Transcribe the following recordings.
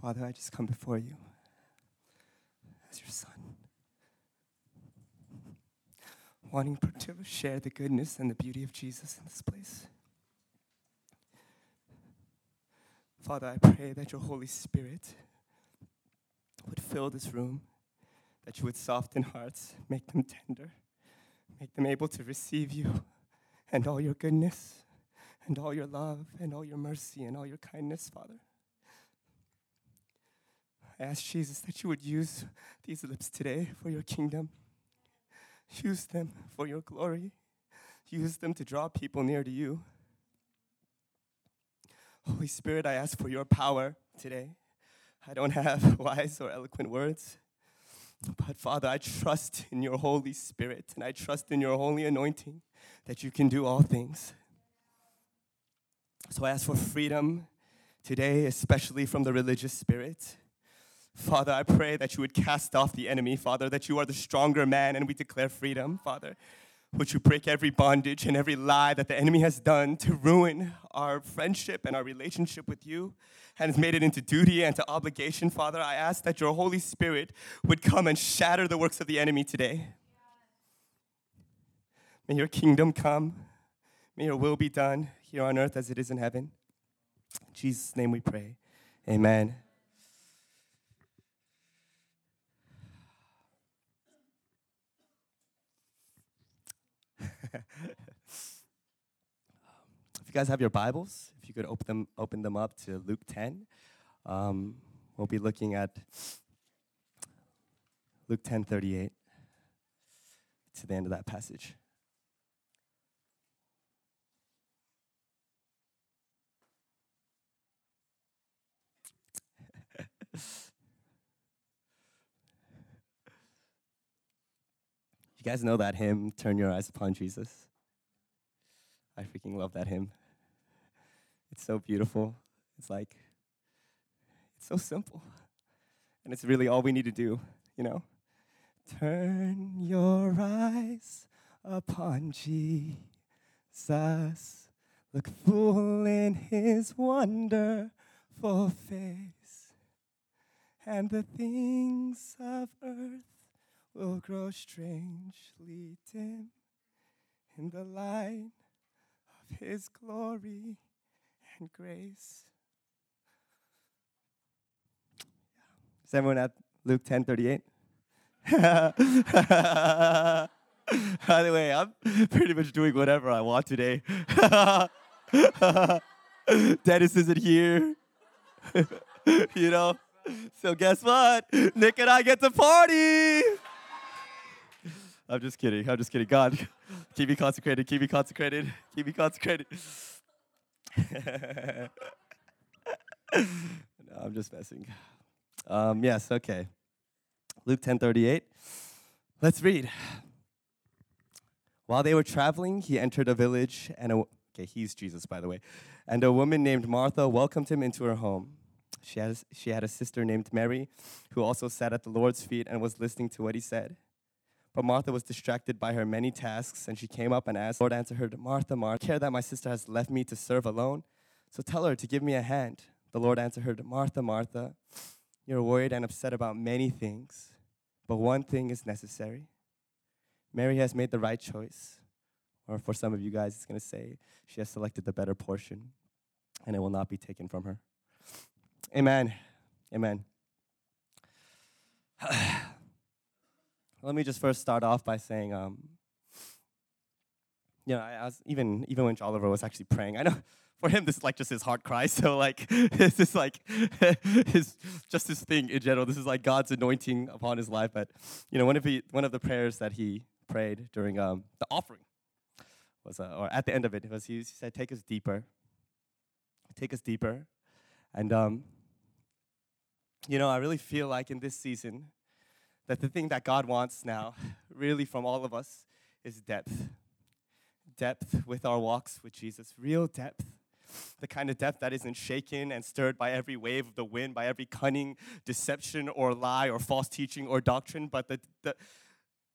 Father, I just come before you as your son, wanting to share the goodness and the beauty of Jesus in this place. Father, I pray that your Holy Spirit would fill this room, that you would soften hearts, make them tender, make them able to receive you and all your goodness and all your love and all your mercy and all your kindness, Father. I ask Jesus that you would use these lips today for your kingdom. Use them for your glory. Use them to draw people near to you. Holy Spirit, I ask for your power today. I don't have wise or eloquent words, but Father, I trust in your Holy Spirit and I trust in your holy anointing that you can do all things. So I ask for freedom today, especially from the religious spirit. Father, I pray that you would cast off the enemy, Father, that you are the stronger man and we declare freedom, Father. Would you break every bondage and every lie that the enemy has done to ruin our friendship and our relationship with you and has made it into duty and to obligation, Father? I ask that your Holy Spirit would come and shatter the works of the enemy today. May your kingdom come. May your will be done here on earth as it is in heaven. In Jesus' name we pray. Amen. If you guys have your Bibles, if you could open them, open them up to Luke 10, um, we'll be looking at Luke 10 38 to the end of that passage. You guys know that hymn, Turn Your Eyes Upon Jesus? I freaking love that hymn. It's so beautiful. It's like, it's so simple. And it's really all we need to do, you know? Turn your eyes upon Jesus. Look full in his wonderful face. And the things of will grow strangely dim in the light of His glory and grace. Is everyone at Luke 10 38? By the way, I'm pretty much doing whatever I want today. Dennis isn't here. you know? So guess what? Nick and I get to party. I'm just kidding. I'm just kidding. God, keep me consecrated. Keep me consecrated. Keep me consecrated. no, I'm just messing. Um, yes, okay. Luke 10:38. Let's read. While they were traveling, he entered a village, and a, okay, he's Jesus, by the way, and a woman named Martha welcomed him into her home. She had, she had a sister named Mary, who also sat at the Lord's feet and was listening to what he said. But Martha was distracted by her many tasks, and she came up and asked, the Lord answered her, Martha, Martha, care that my sister has left me to serve alone? So tell her to give me a hand. The Lord answered her, Martha, Martha, you're worried and upset about many things, but one thing is necessary. Mary has made the right choice. Or for some of you guys, it's going to say she has selected the better portion, and it will not be taken from her. Amen. Amen. Let me just first start off by saying, um, you know, I, I was even even when Oliver was actually praying, I know for him this is like just his heart cry. So like this is like his just his thing in general. This is like God's anointing upon his life. But you know, one of the one of the prayers that he prayed during um, the offering was, uh, or at the end of it, was he, he said, "Take us deeper, take us deeper," and um, you know, I really feel like in this season that the thing that God wants now, really from all of us, is depth. Depth with our walks with Jesus, real depth. The kind of depth that isn't shaken and stirred by every wave of the wind, by every cunning deception or lie or false teaching or doctrine, but the, the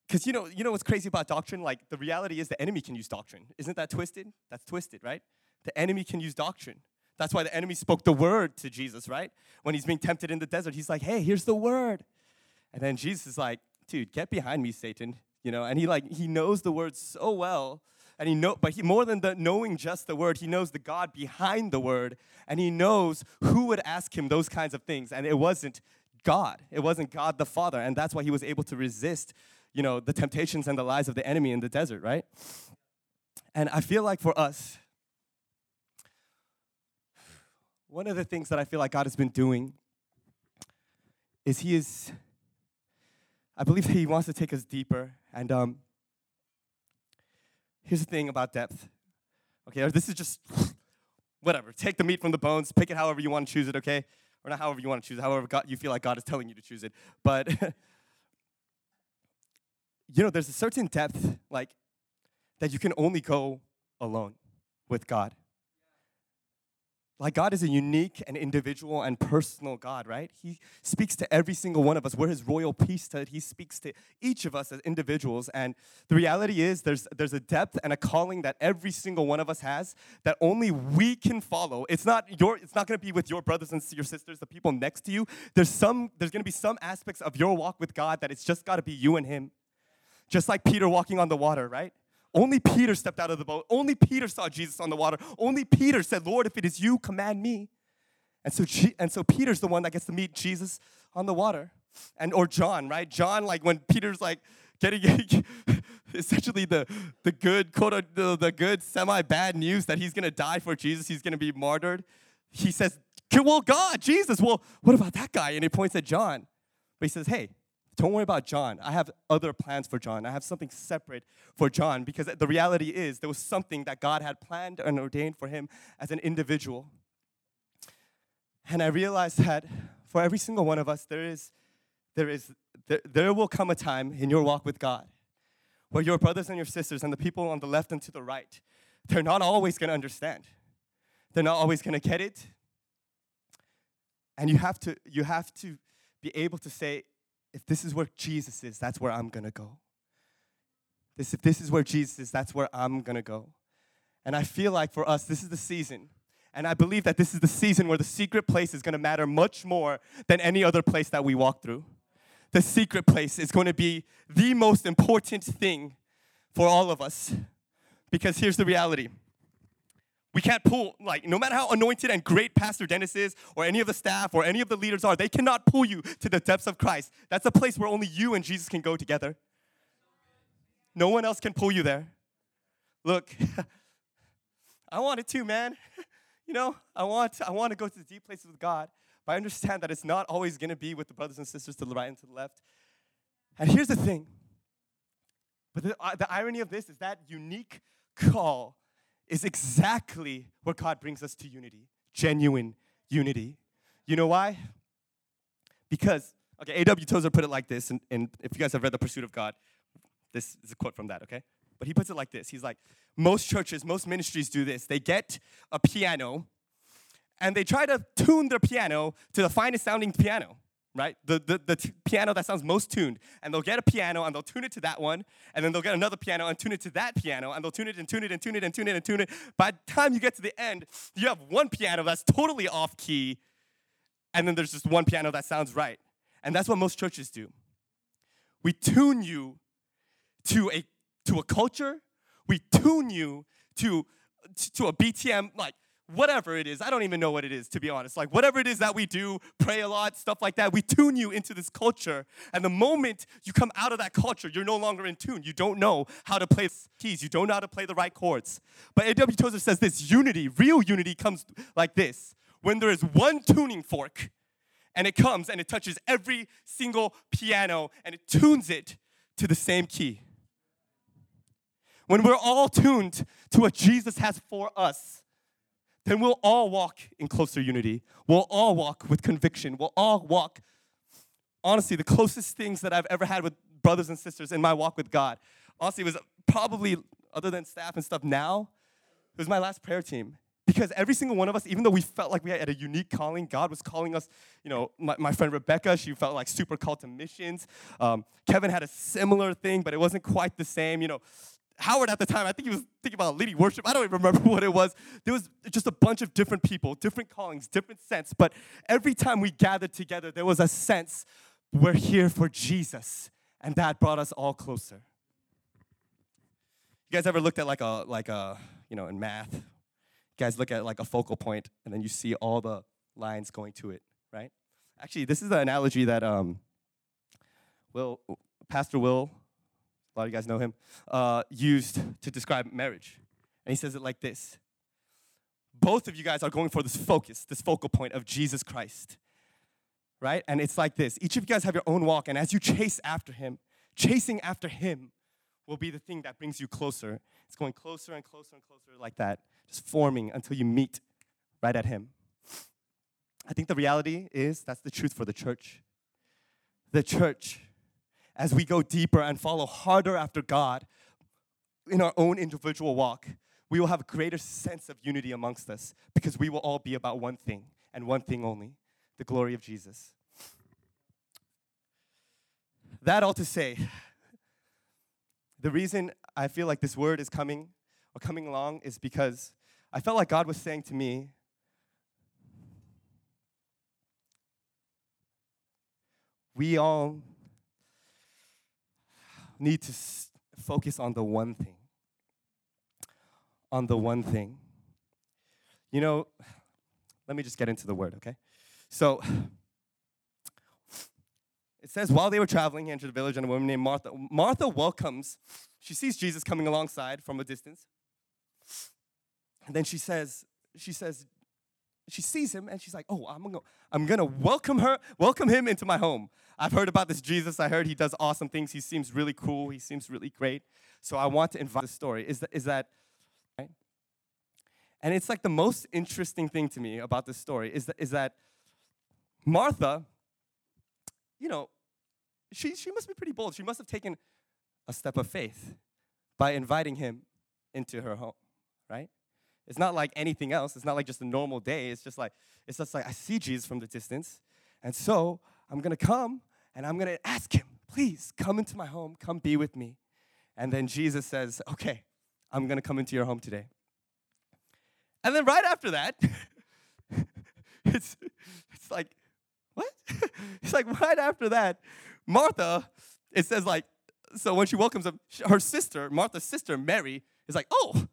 because you know, you know what's crazy about doctrine? Like the reality is the enemy can use doctrine. Isn't that twisted? That's twisted, right? The enemy can use doctrine. That's why the enemy spoke the word to Jesus, right? When he's being tempted in the desert, he's like, hey, here's the word. And then Jesus is like, dude, get behind me, Satan. You know, and he like he knows the word so well. And he know, but he more than the knowing just the word, he knows the God behind the word, and he knows who would ask him those kinds of things. And it wasn't God. It wasn't God the Father. And that's why he was able to resist, you know, the temptations and the lies of the enemy in the desert, right? And I feel like for us, one of the things that I feel like God has been doing is He is, I believe He wants to take us deeper. And um, here's the thing about depth. Okay, this is just whatever. Take the meat from the bones, pick it however you want to choose it, okay? Or not however you want to choose it, however God, you feel like God is telling you to choose it. But, you know, there's a certain depth, like, that you can only go alone with God. Like, God is a unique and individual and personal God, right? He speaks to every single one of us. We're His royal priesthood. He speaks to each of us as individuals. And the reality is, there's, there's a depth and a calling that every single one of us has that only we can follow. It's not, your, it's not going to be with your brothers and your sisters, the people next to you. There's, some, there's going to be some aspects of your walk with God that it's just got to be you and Him. Just like Peter walking on the water, right? Only Peter stepped out of the boat. Only Peter saw Jesus on the water. Only Peter said, Lord, if it is you, command me. And so, and so Peter's the one that gets to meet Jesus on the water. And or John, right? John, like when Peter's like getting essentially the the good quote the, the good semi bad news that he's gonna die for Jesus, he's gonna be martyred. He says, "Well, God, Jesus. Well, what about that guy?" And he points at John, but he says, "Hey, don't worry about John. I have other plans for John. I have something separate for John because the reality is there was something that God had planned and ordained for him as an individual. And I realized that for every single one of us, there is, there is, there, there will come a time in your walk with God where your brothers and your sisters and the people on the left and to the right, they're not always going to understand. They're not always going to get it. And you have to, you have to be able to say, if this is where Jesus is, that's where I'm gonna go. This, if this is where Jesus is, that's where I'm gonna go. And I feel like for us, this is the season. And I believe that this is the season where the secret place is gonna matter much more than any other place that we walk through. The secret place is gonna be the most important thing for all of us. Because here's the reality we can't pull, like, no matter how anointed and great Pastor Dennis is, or any of the staff, or any of the leaders are, they cannot pull you to the depths of Christ. That's a place where only you and Jesus can go together. No one else can pull you there. Look, I want it too, man. you know, I want, I want to go to the deep places with God, but I understand that it's not always going to be with the brothers and sisters to the right and to the left. And here's the thing. But the, uh, the irony of this is that unique call is exactly where God brings us to unity genuine unity. You know why? Because, okay, A.W. Tozer put it like this, and, and if you guys have read The Pursuit of God, this is a quote from that, okay? But he puts it like this He's like, most churches, most ministries do this. They get a piano and they try to tune their piano to the finest sounding piano right? The, the, the t- piano that sounds most tuned. And they'll get a piano and they'll tune it to that one. And then they'll get another piano and tune it to that piano. And they'll tune it and tune it and tune it and tune it and tune it. By the time you get to the end, you have one piano that's totally off key. And then there's just one piano that sounds right. And that's what most churches do. We tune you to a, to a culture. We tune you to, to a BTM, like whatever it is. I don't even know what it is, to be honest. Like, whatever it is that we do, pray a lot, stuff like that, we tune you into this culture. And the moment you come out of that culture, you're no longer in tune. You don't know how to play keys, you don't know how to play the right chords. But A.W. Tozer says this unity, real unity comes like this when there is one tuning fork and it comes and it touches every single piano and it tunes it to the same key. When we're all tuned to what Jesus has for us, then we'll all walk in closer unity. We'll all walk with conviction. We'll all walk, honestly, the closest things that I've ever had with brothers and sisters in my walk with God. Honestly, was probably, other than staff and stuff now, it was my last prayer team. Because every single one of us, even though we felt like we had a unique calling, God was calling us. You know, my, my friend Rebecca, she felt like super called to missions. Um, Kevin had a similar thing, but it wasn't quite the same. You know, Howard at the time, I think he was thinking about leading worship. I don't even remember what it was. There was just a bunch of different people, different callings, different sense. But every time we gathered together, there was a sense we're here for Jesus. And that brought us all closer. You guys ever looked at like a, like a, you know, in math, you guys look at like a focal point and then you see all the lines going to it, right? Actually, this is the analogy that um, Will, Pastor Will, lot of you guys know him, uh, used to describe marriage. And he says it like this Both of you guys are going for this focus, this focal point of Jesus Christ, right? And it's like this each of you guys have your own walk, and as you chase after him, chasing after him will be the thing that brings you closer. It's going closer and closer and closer like that, just forming until you meet right at him. I think the reality is that's the truth for the church. The church as we go deeper and follow harder after God in our own individual walk, we will have a greater sense of unity amongst us because we will all be about one thing and one thing only the glory of Jesus. That all to say, the reason I feel like this word is coming or coming along is because I felt like God was saying to me, we all need to focus on the one thing. On the one thing. You know, let me just get into the word, okay? So, it says, while they were traveling, he entered a village and a woman named Martha. Martha welcomes, she sees Jesus coming alongside from a distance. And then she says, she says, she sees him and she's like, "Oh, I'm gonna, I'm gonna welcome her, welcome him into my home. I've heard about this Jesus. I heard he does awesome things. He seems really cool. He seems really great. So I want to invite the story. Is that, is that right? And it's like the most interesting thing to me about this story is that, is that Martha, you know, she, she must be pretty bold. She must have taken a step of faith by inviting him into her home, right? It's not like anything else. It's not like just a normal day. It's just like, it's just like I see Jesus from the distance. And so I'm gonna come and I'm gonna ask him, please come into my home, come be with me. And then Jesus says, okay, I'm gonna come into your home today. And then right after that, it's, it's like, what? it's like right after that, Martha, it says like, so when she welcomes him, her sister, Martha's sister, Mary, is like, oh,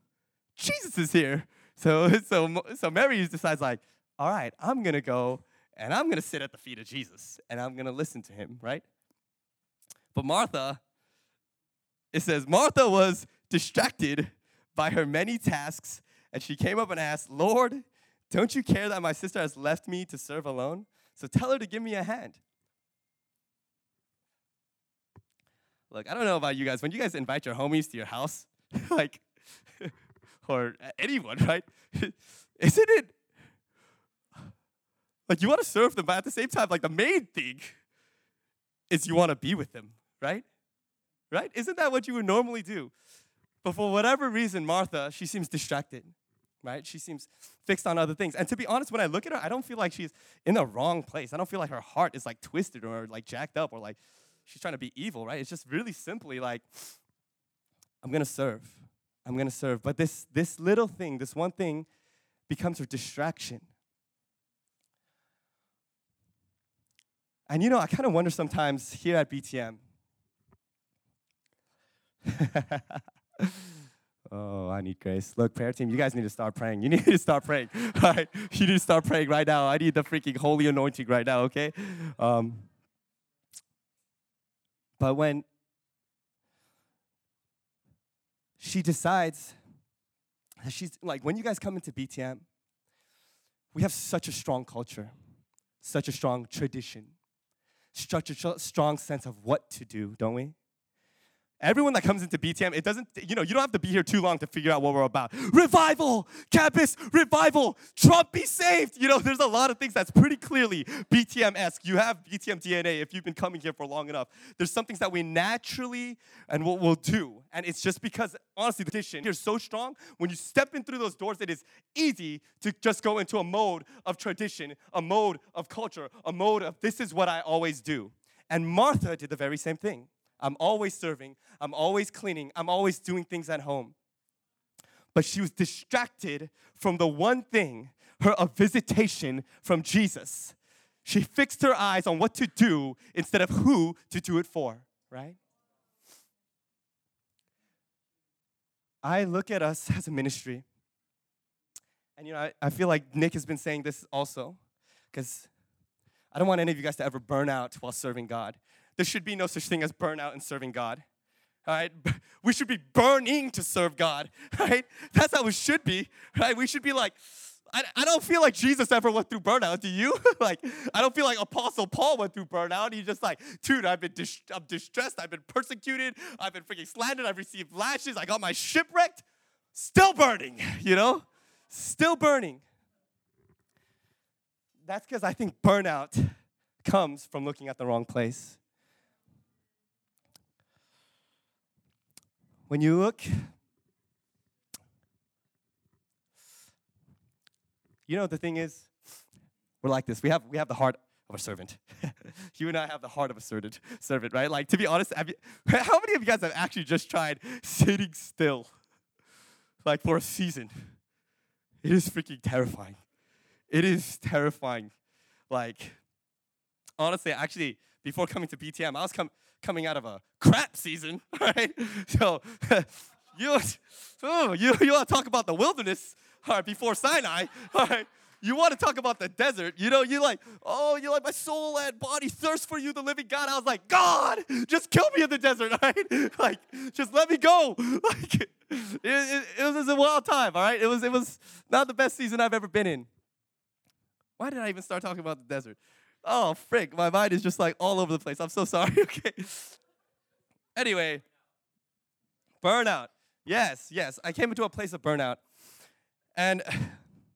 Jesus is here. So, so, so Mary decides like, all right, I'm gonna go and I'm gonna sit at the feet of Jesus and I'm gonna listen to him, right? But Martha, it says Martha was distracted by her many tasks, and she came up and asked, Lord, don't you care that my sister has left me to serve alone? So tell her to give me a hand. Look, I don't know about you guys. When you guys invite your homies to your house, like, or anyone, right? Isn't it like you want to serve them, but at the same time, like the main thing is you want to be with them, right? Right? Isn't that what you would normally do? But for whatever reason, Martha, she seems distracted, right? She seems fixed on other things. And to be honest, when I look at her, I don't feel like she's in the wrong place. I don't feel like her heart is like twisted or like jacked up or like she's trying to be evil, right? It's just really simply like, I'm gonna serve. I'm gonna serve. But this this little thing, this one thing, becomes a distraction. And you know, I kind of wonder sometimes here at BTM. oh, I need grace. Look, prayer team, you guys need to start praying. You need to start praying. All right, you need to start praying right now. I need the freaking holy anointing right now. Okay. Um, but when she decides that she's like, when you guys come into BTM, we have such a strong culture, such a strong tradition such a strong sense of what to do, don't we? Everyone that comes into BTM, it doesn't, you know, you don't have to be here too long to figure out what we're about. Revival, campus, revival, Trump be saved. You know, there's a lot of things that's pretty clearly BTM esque. You have BTM DNA if you've been coming here for long enough. There's some things that we naturally and what we'll do. And it's just because, honestly, the tradition here is so strong. When you step in through those doors, it is easy to just go into a mode of tradition, a mode of culture, a mode of this is what I always do. And Martha did the very same thing I'm always serving. I'm always cleaning. I'm always doing things at home. But she was distracted from the one thing, her a visitation from Jesus. She fixed her eyes on what to do instead of who to do it for, right? I look at us as a ministry, and you know, I, I feel like Nick has been saying this also, because I don't want any of you guys to ever burn out while serving God. There should be no such thing as burnout in serving God. All right? We should be burning to serve God, right? That's how it should be, right? We should be like, I, I don't feel like Jesus ever went through burnout. Do you? like, I don't feel like Apostle Paul went through burnout. He's just like, dude, I've been dis- I'm distressed. I've been persecuted. I've been freaking slandered. I've received lashes. I got my shipwrecked. Still burning, you know? Still burning. That's because I think burnout comes from looking at the wrong place. When you look You know, the thing is, we're like this. We have, we have the heart of a servant. you and I have the heart of a servant, servant, right? Like, to be honest, you, how many of you guys have actually just tried sitting still, like for a season? It is freaking terrifying. It is terrifying. Like, honestly, actually, before coming to BTM, I was com- coming out of a crap season, right? So, you, oh, you, you want to talk about the wilderness? all right, before Sinai, all right, you want to talk about the desert. You know, you like, oh, you're like my soul and body thirst for you, the living God. I was like, God, just kill me in the desert, all right? Like, just let me go. Like, it, it, it was a wild time, all right? It was, it was not the best season I've ever been in. Why did I even start talking about the desert? Oh, frick, my mind is just like all over the place. I'm so sorry, okay? Anyway, burnout. Yes, yes. I came into a place of burnout. And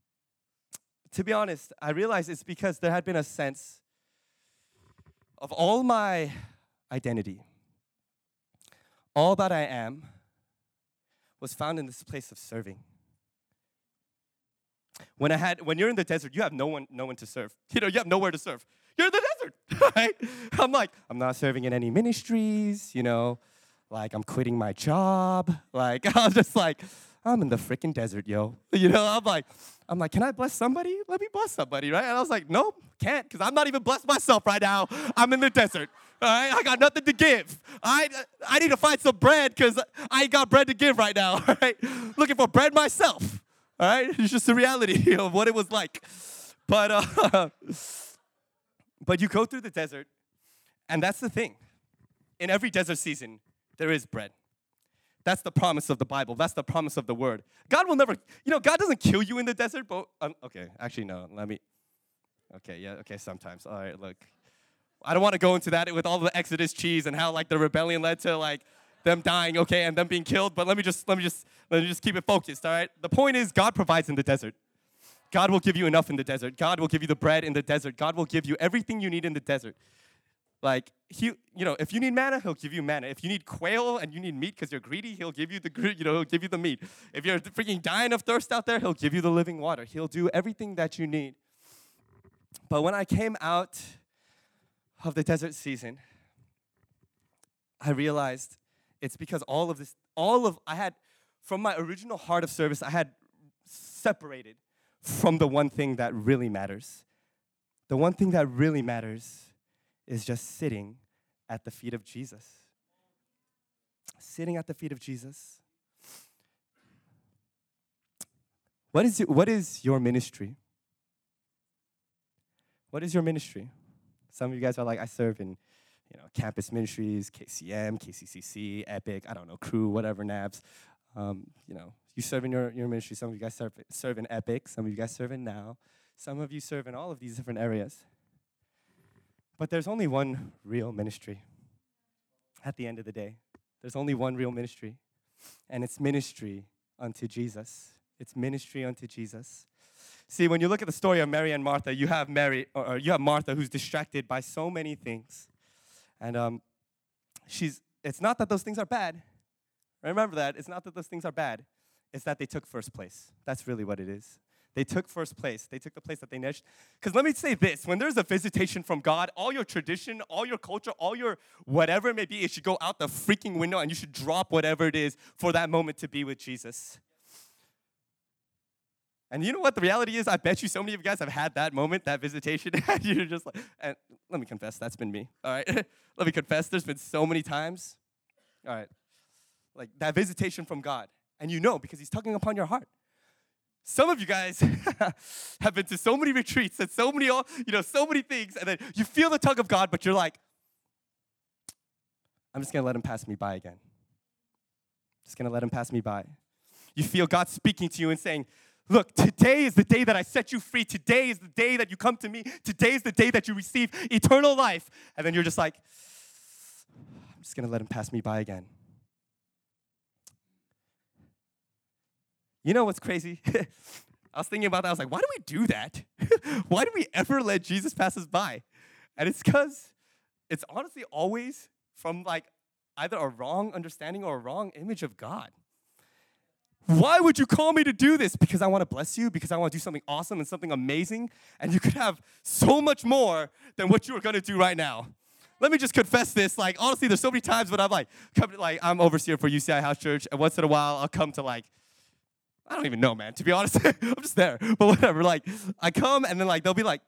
to be honest, I realized it's because there had been a sense of all my identity, all that I am, was found in this place of serving. When I had, when you're in the desert, you have no one, no one to serve. You know, you have nowhere to serve. You're in the desert, right? I'm like, I'm not serving in any ministries. You know, like I'm quitting my job. Like I was just like, I'm in the freaking desert, yo. You know, I'm like, I'm like, can I bless somebody? Let me bless somebody, right? And I was like, nope, can't, because I'm not even blessed myself right now. I'm in the desert. All right, I got nothing to give. I I need to find some bread because I ain't got bread to give right now. All right, looking for bread myself. All right, it's just the reality of what it was like. But uh, but you go through the desert, and that's the thing. In every desert season, there is bread. That's the promise of the Bible. That's the promise of the word. God will never, you know, God doesn't kill you in the desert, but, um, okay, actually, no, let me, okay, yeah, okay, sometimes. All right, look. I don't want to go into that with all the Exodus cheese and how, like, the rebellion led to, like, them dying, okay, and them being killed, but let me just, let me just, let me just keep it focused, all right? The point is, God provides in the desert. God will give you enough in the desert. God will give you the bread in the desert. God will give you everything you need in the desert. Like he, you know, if you need manna, he'll give you manna. If you need quail and you need meat because you're greedy, he'll give you the, you know, he'll give you the meat. If you're freaking dying of thirst out there, he'll give you the living water. He'll do everything that you need. But when I came out of the desert season, I realized it's because all of this, all of I had, from my original heart of service, I had separated from the one thing that really matters. The one thing that really matters is just sitting at the feet of Jesus. Sitting at the feet of Jesus. What is, what is your ministry? What is your ministry? Some of you guys are like, I serve in you know, campus ministries, KCM, KCCC, Epic, I don't know, Crew, whatever, NABS. Um, you know, you serve in your, your ministry. Some of you guys serve, serve in Epic. Some of you guys serve in Now. Some of you serve in all of these different areas. But there's only one real ministry at the end of the day. There's only one real ministry, and it's ministry unto Jesus. It's ministry unto Jesus. See, when you look at the story of Mary and Martha, you have Mary, or you have Martha who's distracted by so many things, and um, she's. It's not that those things are bad. Remember that. It's not that those things are bad. It's that they took first place. That's really what it is. They took first place. They took the place that they needed. Because let me say this when there's a visitation from God, all your tradition, all your culture, all your whatever it may be, it should go out the freaking window and you should drop whatever it is for that moment to be with Jesus. And you know what the reality is? I bet you so many of you guys have had that moment, that visitation, you're just like, and let me confess, that's been me. All right. let me confess, there's been so many times. All right. Like that visitation from God. And you know because He's tugging upon your heart. Some of you guys have been to so many retreats and so many, you know, so many things, and then you feel the tug of God, but you're like, I'm just gonna let him pass me by again. Just gonna let him pass me by. You feel God speaking to you and saying, Look, today is the day that I set you free. Today is the day that you come to me. Today is the day that you receive eternal life. And then you're just like, I'm just gonna let him pass me by again. You know what's crazy? I was thinking about that. I was like, why do we do that? why do we ever let Jesus pass us by? And it's because it's honestly always from like either a wrong understanding or a wrong image of God. Why would you call me to do this? Because I want to bless you, because I want to do something awesome and something amazing, and you could have so much more than what you are going to do right now. Let me just confess this. Like, honestly, there's so many times when I'm like, come to, like, I'm overseer for UCI House Church, and once in a while I'll come to like, I don't even know, man. To be honest, I'm just there. But whatever. Like, I come and then like they'll be like,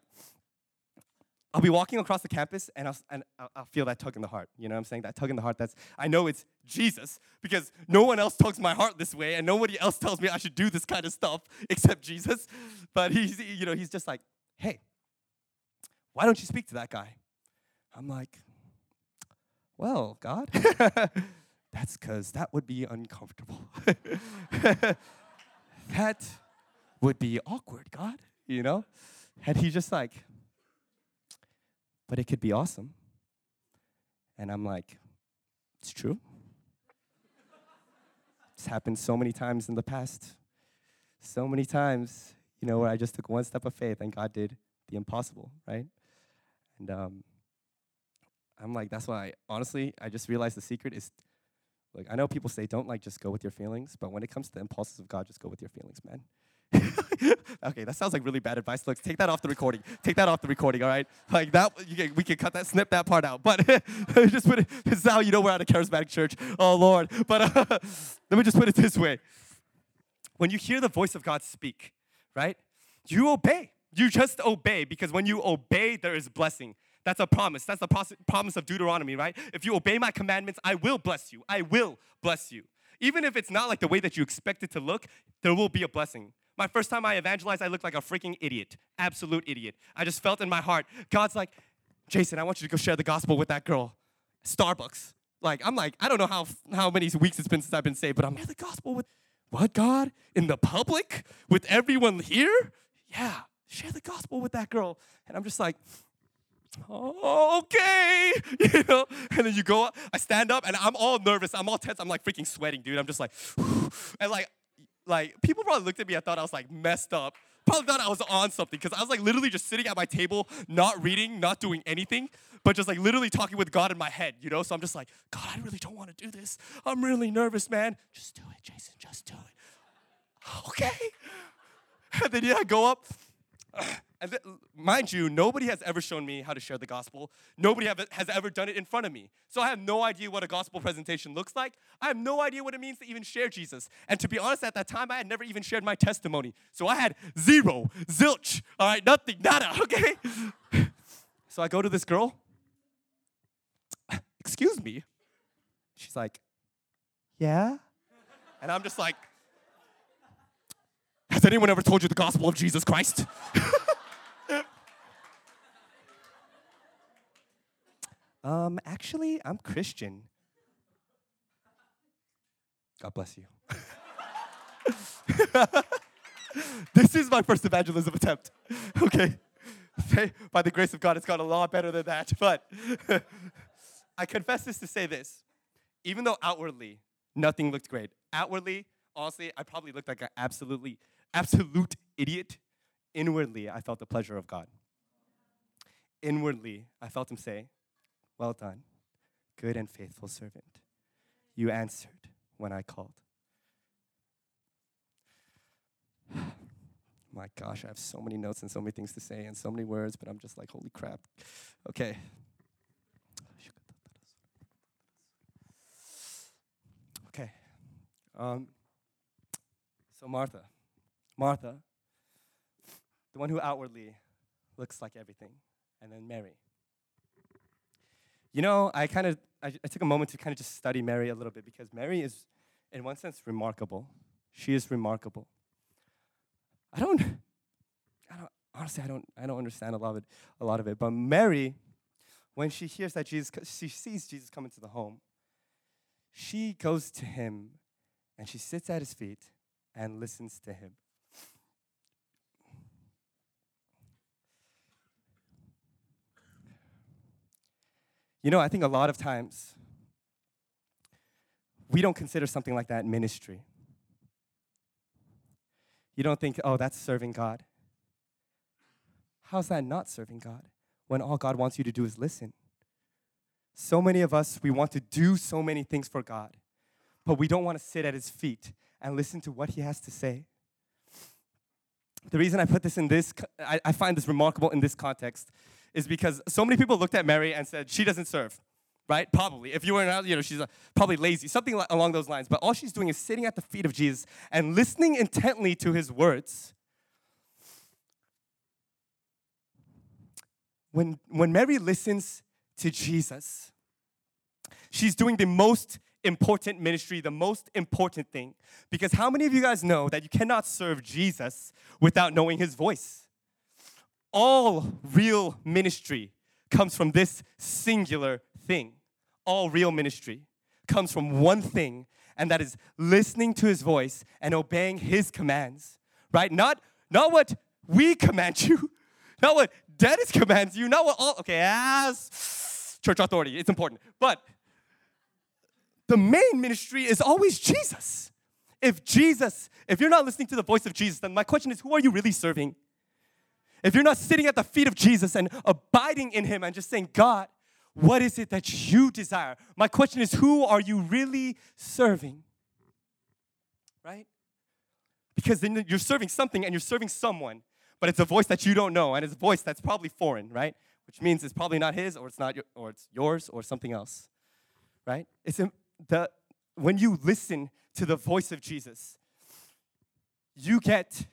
I'll be walking across the campus and I'll, and I'll feel that tug in the heart. You know what I'm saying? That tug in the heart. That's I know it's Jesus because no one else tugs my heart this way, and nobody else tells me I should do this kind of stuff except Jesus. But he's you know he's just like, hey, why don't you speak to that guy? I'm like, well, God, that's because that would be uncomfortable. that would be awkward, God. You know, and he's just like but it could be awesome. And I'm like, it's true. it's happened so many times in the past. So many times, you know, where I just took one step of faith and God did the impossible, right? And um, I'm like, that's why, I, honestly, I just realized the secret is like, I know people say don't like just go with your feelings, but when it comes to the impulses of God, just go with your feelings, man. okay, that sounds like really bad advice. Look, take that off the recording. Take that off the recording, all right? Like that, can, we can cut that, snip that part out. But just put it, is how you know we're at a charismatic church. Oh, Lord. But uh, let me just put it this way. When you hear the voice of God speak, right, you obey. You just obey because when you obey, there is blessing. That's a promise. That's the promise of Deuteronomy, right? If you obey my commandments, I will bless you. I will bless you. Even if it's not like the way that you expect it to look, there will be a blessing. My first time I evangelized, I looked like a freaking idiot, absolute idiot. I just felt in my heart, God's like, Jason, I want you to go share the gospel with that girl. Starbucks. Like, I'm like, I don't know how, how many weeks it's been since I've been saved, but I'm share the gospel with what, God? In the public? With everyone here? Yeah, share the gospel with that girl. And I'm just like, okay, you know. And then you go, I stand up, and I'm all nervous. I'm all tense. I'm like freaking sweating, dude. I'm just like, and like like people probably looked at me and thought I was like messed up. Probably thought I was on something because I was like literally just sitting at my table, not reading, not doing anything, but just like literally talking with God in my head, you know? So I'm just like, God, I really don't want to do this. I'm really nervous, man. Just do it, Jason. Just do it. Okay. And then yeah, I go up. Th- mind you, nobody has ever shown me how to share the gospel. Nobody have, has ever done it in front of me. So I have no idea what a gospel presentation looks like. I have no idea what it means to even share Jesus. And to be honest, at that time, I had never even shared my testimony. So I had zero, zilch, all right, nothing, nada, okay? so I go to this girl. Excuse me. She's like, yeah? And I'm just like, has anyone ever told you the gospel of Jesus Christ? Um, actually, I'm Christian. God bless you. this is my first evangelism attempt. Okay. By the grace of God, it's gone a lot better than that. But I confess this to say this. Even though outwardly nothing looked great, outwardly, honestly, I probably looked like an absolutely, absolute idiot. Inwardly, I felt the pleasure of God. Inwardly, I felt Him say, well done, good and faithful servant. You answered when I called. My gosh, I have so many notes and so many things to say and so many words, but I'm just like, holy crap. Okay. Okay. Um, so, Martha. Martha, the one who outwardly looks like everything, and then Mary. You know, I kind of I, I took a moment to kind of just study Mary a little bit because Mary is, in one sense, remarkable. She is remarkable. I don't, I don't honestly I don't I don't understand a lot of it, a lot of it. But Mary, when she hears that Jesus, she sees Jesus come into the home, she goes to him, and she sits at his feet and listens to him. You know, I think a lot of times we don't consider something like that ministry. You don't think, oh, that's serving God. How's that not serving God when all God wants you to do is listen? So many of us, we want to do so many things for God, but we don't want to sit at His feet and listen to what He has to say. The reason I put this in this, I, I find this remarkable in this context, is because so many people looked at Mary and said, she doesn't serve, right? Probably. If you were, in, you know, she's uh, probably lazy, something along those lines. But all she's doing is sitting at the feet of Jesus and listening intently to his words. When, when Mary listens to Jesus, she's doing the most important ministry, the most important thing. Because how many of you guys know that you cannot serve Jesus without knowing his voice? All real ministry comes from this singular thing. All real ministry comes from one thing, and that is listening to his voice and obeying his commands. Right? Not, not what we command you, not what Dennis commands you, not what all, okay, as church authority, it's important. But the main ministry is always Jesus. If Jesus, if you're not listening to the voice of Jesus, then my question is who are you really serving? If you're not sitting at the feet of Jesus and abiding in Him and just saying, God, what is it that you desire? My question is, who are you really serving? Right? Because then you're serving something and you're serving someone, but it's a voice that you don't know, and it's a voice that's probably foreign, right? Which means it's probably not his, or it's not your, or it's yours, or something else, right? It's the when you listen to the voice of Jesus, you get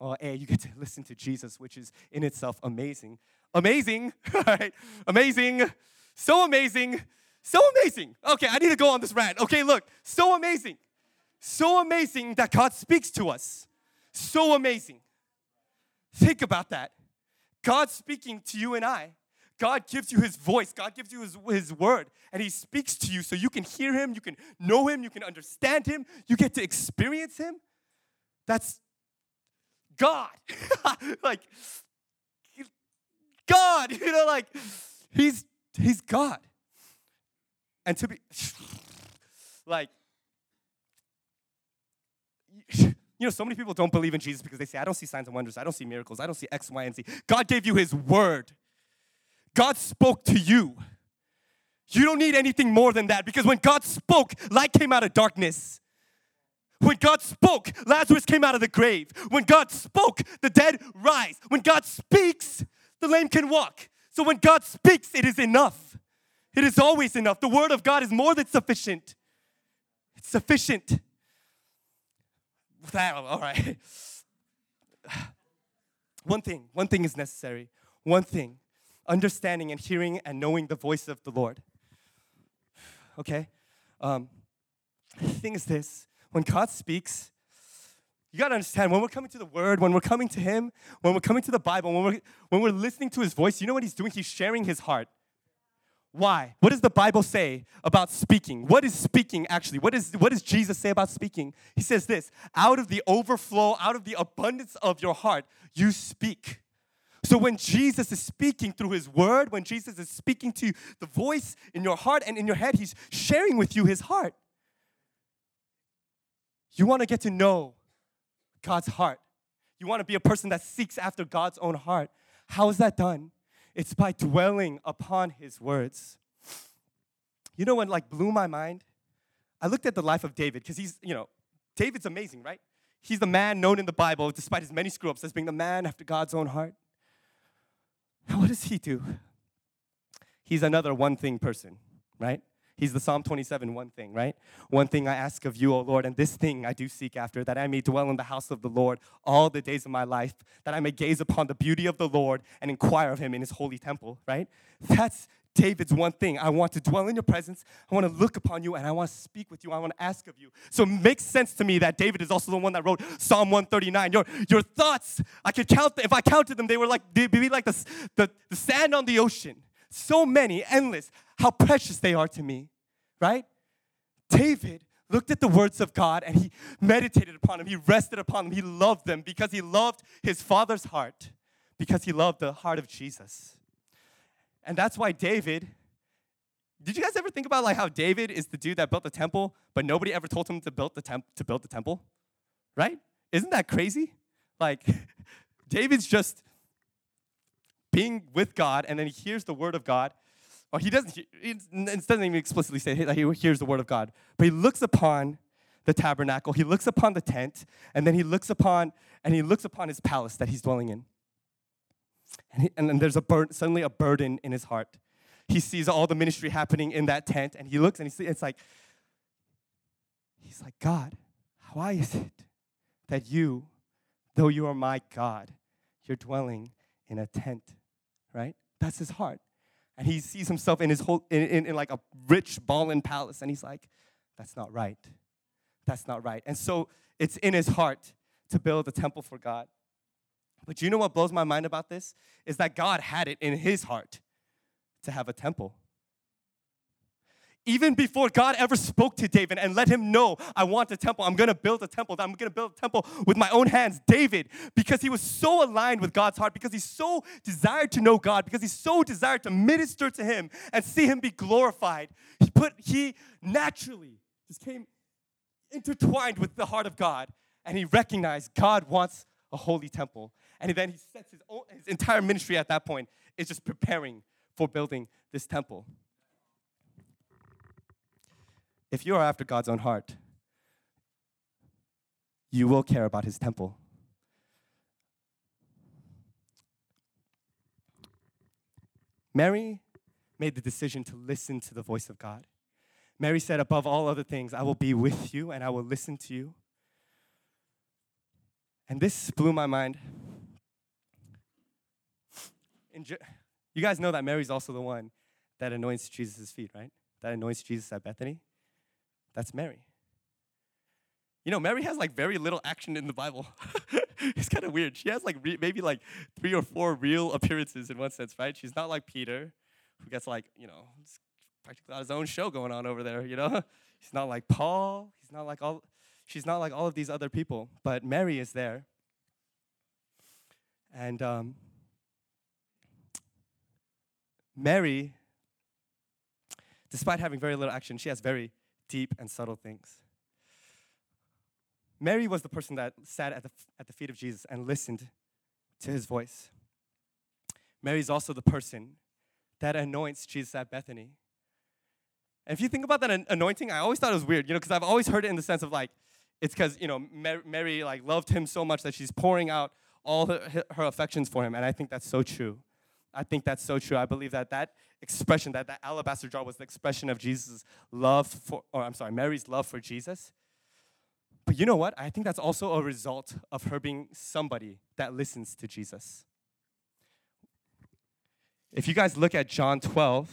Uh, or A, you get to listen to Jesus, which is in itself amazing. Amazing, right? Amazing, so amazing, so amazing. Okay, I need to go on this rant. Okay, look, so amazing. So amazing that God speaks to us. So amazing. Think about that. God speaking to you and I. God gives you his voice, God gives you his, his word, and he speaks to you so you can hear him, you can know him, you can understand him, you get to experience him. That's God. like, God, you know, like, he's, he's God. And to be, like, you know, so many people don't believe in Jesus because they say, I don't see signs and wonders, I don't see miracles, I don't see X, Y, and Z. God gave you His word. God spoke to you. You don't need anything more than that because when God spoke, light came out of darkness. When God spoke, Lazarus came out of the grave. When God spoke, the dead rise. When God speaks, the lame can walk. So when God speaks, it is enough. It is always enough. The word of God is more than sufficient. It's sufficient. All right. One thing, one thing is necessary. One thing understanding and hearing and knowing the voice of the Lord. Okay? Um, the thing is this when God speaks, you got to understand when we're coming to the Word, when we're coming to Him, when we're coming to the Bible, when we're, when we're listening to His voice, you know what He's doing? He's sharing His heart. Why? What does the Bible say about speaking? What is speaking actually? What, is, what does Jesus say about speaking? He says this out of the overflow, out of the abundance of your heart, you speak. So when Jesus is speaking through his word, when Jesus is speaking to you, the voice in your heart and in your head, he's sharing with you his heart. You want to get to know God's heart. You want to be a person that seeks after God's own heart. How is that done? It's by dwelling upon his words. You know what like blew my mind? I looked at the life of David because he's, you know, David's amazing, right? He's the man known in the Bible, despite his many screw ups, as being the man after God's own heart. And what does he do? He's another one thing person, right? He's the Psalm 27 one thing, right? One thing I ask of you, O Lord, and this thing I do seek after, that I may dwell in the house of the Lord all the days of my life, that I may gaze upon the beauty of the Lord and inquire of him in his holy temple, right? That's David's one thing. I want to dwell in your presence. I want to look upon you and I want to speak with you. I want to ask of you. So it makes sense to me that David is also the one that wrote Psalm 139. Your, your thoughts, I could count, if I counted them, they were like, they'd be like the, the, the sand on the ocean. So many, endless. How precious they are to me, right? David looked at the words of God and he meditated upon them. He rested upon them. He loved them because he loved his father's heart, because he loved the heart of Jesus. And that's why David, did you guys ever think about like how David is the dude that built the temple, but nobody ever told him to build the temp- to build the temple? Right? Isn't that crazy? Like David's just being with God, and then he hears the word of God. Or he doesn't, it doesn't even explicitly say that he hears the word of God, but he looks upon the tabernacle, he looks upon the tent, and then he looks upon and he looks upon his palace that he's dwelling in. And, he, and then there's a bur- suddenly a burden in his heart. He sees all the ministry happening in that tent, and he looks and he sees, it's like, he's like, God, why is it that you, though you are my God, you're dwelling in a tent, right? That's his heart. And he sees himself in his whole, in, in, in like a rich ballin palace, and he's like, that's not right. That's not right. And so it's in his heart to build a temple for God. But you know what blows my mind about this? Is that God had it in his heart to have a temple. Even before God ever spoke to David and let him know, I want a temple, I'm gonna build a temple, I'm gonna build a temple with my own hands. David, because he was so aligned with God's heart, because he so desired to know God, because he so desired to minister to him and see him be glorified, he put he naturally just came intertwined with the heart of God and he recognized God wants a holy temple. And then he sets his, own, his entire ministry at that point is just preparing for building this temple. If you are after God's own heart, you will care about his temple. Mary made the decision to listen to the voice of God. Mary said, Above all other things, I will be with you and I will listen to you. And this blew my mind. you guys know that Mary's also the one that anoints Jesus' feet, right? That anoints Jesus at Bethany. That's Mary. You know, Mary has like very little action in the Bible. it's kind of weird. She has like re- maybe like three or four real appearances in one sense, right? She's not like Peter, who gets like, you know, practically got his own show going on over there, you know? He's not like Paul. He's not like all she's not like all of these other people, but Mary is there. And um, Mary, despite having very little action, she has very deep and subtle things. Mary was the person that sat at the, at the feet of Jesus and listened to his voice. Mary is also the person that anoints Jesus at Bethany. And if you think about that anointing, I always thought it was weird, you know, because I've always heard it in the sense of like, it's because you know Mary like loved him so much that she's pouring out all her, her affections for him, and I think that's so true. I think that's so true. I believe that that expression, that that alabaster jar was the expression of Jesus' love for, or I'm sorry, Mary's love for Jesus. But you know what? I think that's also a result of her being somebody that listens to Jesus. If you guys look at John 12,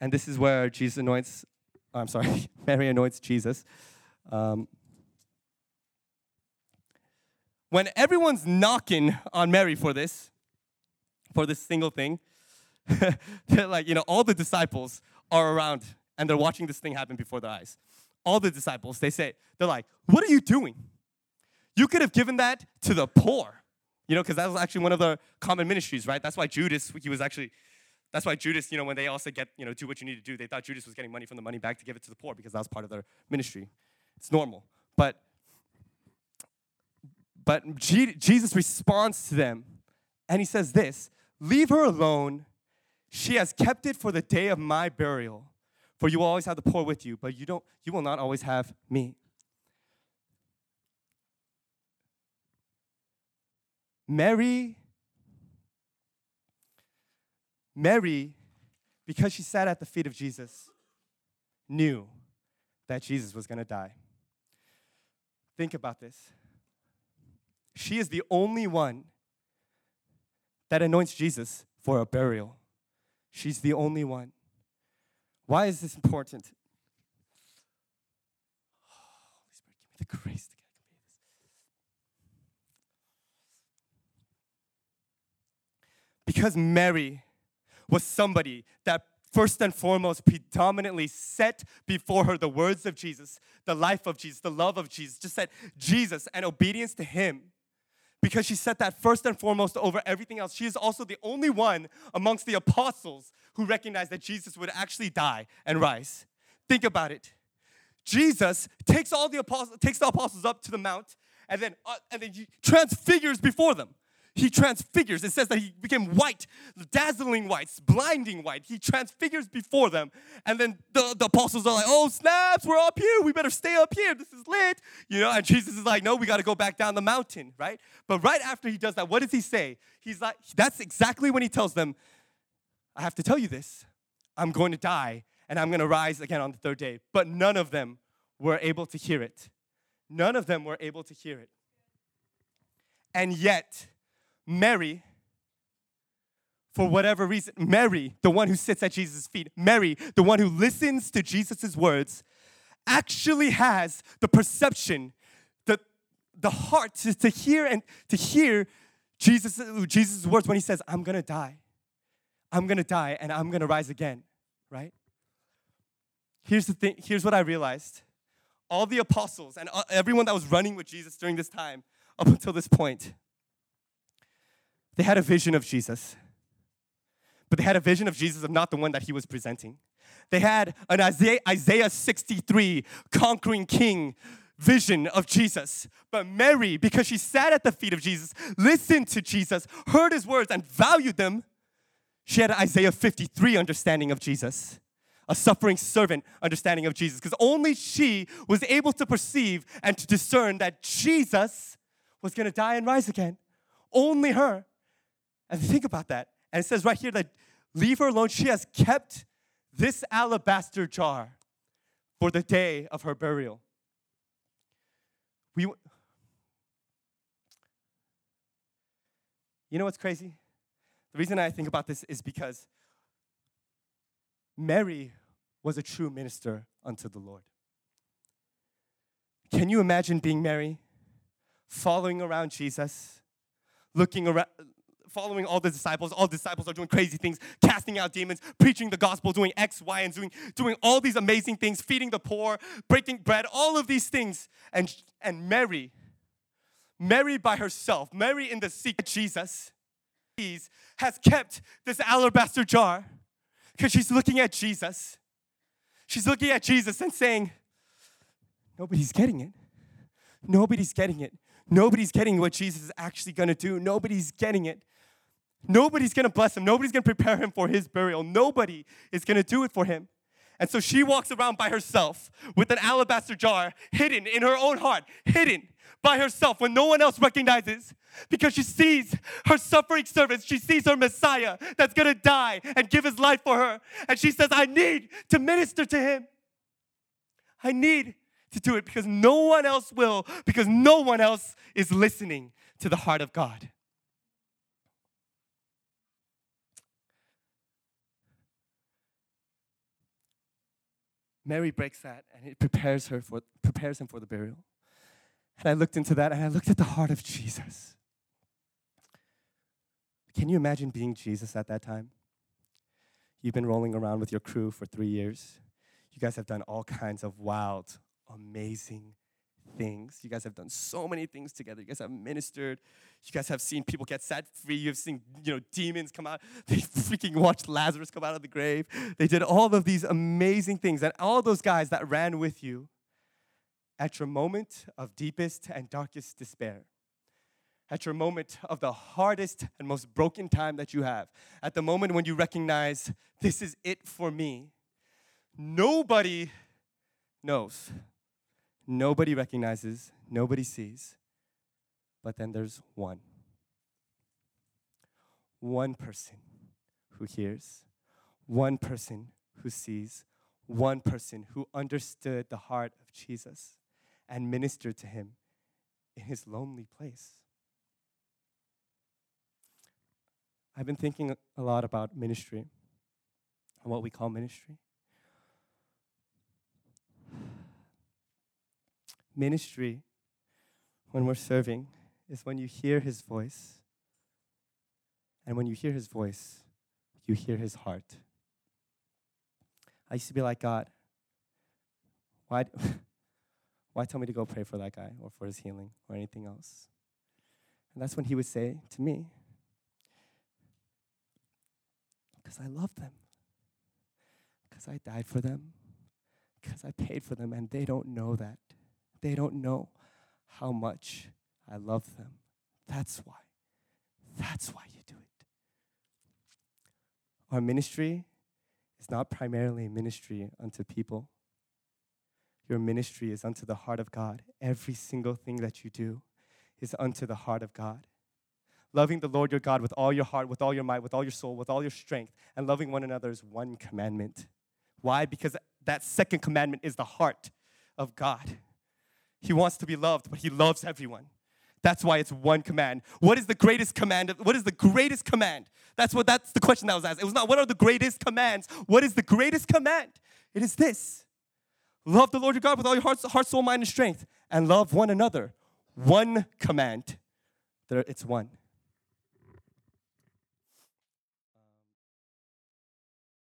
and this is where Jesus anoints I'm sorry, Mary anoints Jesus. Um, when everyone's knocking on Mary for this, for this single thing, they're like, you know, all the disciples are around and they're watching this thing happen before their eyes. All the disciples, they say, they're like, what are you doing? You could have given that to the poor. You know, because that was actually one of the common ministries, right? That's why Judas, he was actually that's why Judas, you know, when they said, get, you know, do what you need to do, they thought Judas was getting money from the money bag to give it to the poor because that was part of their ministry. It's normal. But but Jesus responds to them and he says this Leave her alone. She has kept it for the day of my burial. For you will always have the poor with you, but you, don't, you will not always have me. Mary, Mary, because she sat at the feet of Jesus, knew that Jesus was going to die. Think about this. She is the only one that anoints Jesus for a burial. She's the only one. Why is this important? Holy Spirit, give me the grace to get this. Because Mary was somebody that first and foremost predominantly set before her the words of Jesus, the life of Jesus, the love of Jesus, just said Jesus and obedience to Him. Because she set that first and foremost over everything else. She is also the only one amongst the apostles who recognized that Jesus would actually die and rise. Think about it. Jesus takes all the apostles, takes the apostles up to the mount, and then uh, and then he transfigures before them he transfigures. It says that he became white, dazzling white, blinding white. He transfigures before them. And then the, the apostles are like, oh, snaps, we're up here. We better stay up here. This is lit. You know, and Jesus is like, no, we got to go back down the mountain, right? But right after he does that, what does he say? He's like, that's exactly when he tells them, I have to tell you this. I'm going to die and I'm going to rise again on the third day. But none of them were able to hear it. None of them were able to hear it. And yet, Mary, for whatever reason, Mary, the one who sits at Jesus' feet, Mary, the one who listens to Jesus' words, actually has the perception, the, the heart to, to hear and to hear Jesus' Jesus' words when he says, I'm gonna die. I'm gonna die and I'm gonna rise again, right? Here's the thing, here's what I realized. All the apostles and uh, everyone that was running with Jesus during this time, up until this point, they had a vision of Jesus, but they had a vision of Jesus of not the one that he was presenting. They had an Isaiah, Isaiah 63 conquering king vision of Jesus. But Mary, because she sat at the feet of Jesus, listened to Jesus, heard his words, and valued them, she had an Isaiah 53 understanding of Jesus, a suffering servant understanding of Jesus, because only she was able to perceive and to discern that Jesus was going to die and rise again. Only her. And think about that. And it says right here that leave her alone. She has kept this alabaster jar for the day of her burial. We, you know what's crazy? The reason I think about this is because Mary was a true minister unto the Lord. Can you imagine being Mary, following around Jesus, looking around, following all the disciples. All the disciples are doing crazy things, casting out demons, preaching the gospel, doing X, Y, and doing, doing all these amazing things, feeding the poor, breaking bread, all of these things. And, and Mary, Mary by herself, Mary in the secret Jesus, has kept this alabaster jar because she's looking at Jesus. She's looking at Jesus and saying, Nobody's getting it. Nobody's getting it. Nobody's getting what Jesus is actually going to do. Nobody's getting it. Nobody's gonna bless him. Nobody's gonna prepare him for his burial. Nobody is gonna do it for him. And so she walks around by herself with an alabaster jar hidden in her own heart, hidden by herself when no one else recognizes because she sees her suffering servant. She sees her Messiah that's gonna die and give his life for her. And she says, I need to minister to him. I need to do it because no one else will, because no one else is listening to the heart of God. Mary breaks that and it prepares her for prepares him for the burial. And I looked into that and I looked at the heart of Jesus. Can you imagine being Jesus at that time? You've been rolling around with your crew for three years. You guys have done all kinds of wild, amazing things. You guys have done so many things together. You guys have ministered. You guys have seen people get set free. You've seen, you know, demons come out. They freaking watched Lazarus come out of the grave. They did all of these amazing things. And all those guys that ran with you at your moment of deepest and darkest despair, at your moment of the hardest and most broken time that you have, at the moment when you recognize this is it for me, nobody knows nobody recognizes, nobody sees. But then there's one. one person who hears, one person who sees, one person who understood the heart of Jesus and ministered to him in his lonely place. I've been thinking a lot about ministry and what we call ministry. Ministry, when we're serving, is when you hear his voice. And when you hear his voice, you hear his heart. I used to be like, God, why, why tell me to go pray for that guy or for his healing or anything else? And that's when he would say to me, because I love them, because I died for them, because I paid for them, and they don't know that. They don't know how much I love them. That's why. That's why you do it. Our ministry is not primarily a ministry unto people. Your ministry is unto the heart of God. Every single thing that you do is unto the heart of God. Loving the Lord your God with all your heart, with all your might, with all your soul, with all your strength, and loving one another is one commandment. Why? Because that second commandment is the heart of God. He wants to be loved, but He loves everyone. That's why it's one command. What is the greatest command? What is the greatest command? That's what that's the question that was asked. It was not what are the greatest commands? What is the greatest command? It is this. Love the Lord your God with all your heart, heart soul, mind, and strength, and love one another. One command. There, it's one.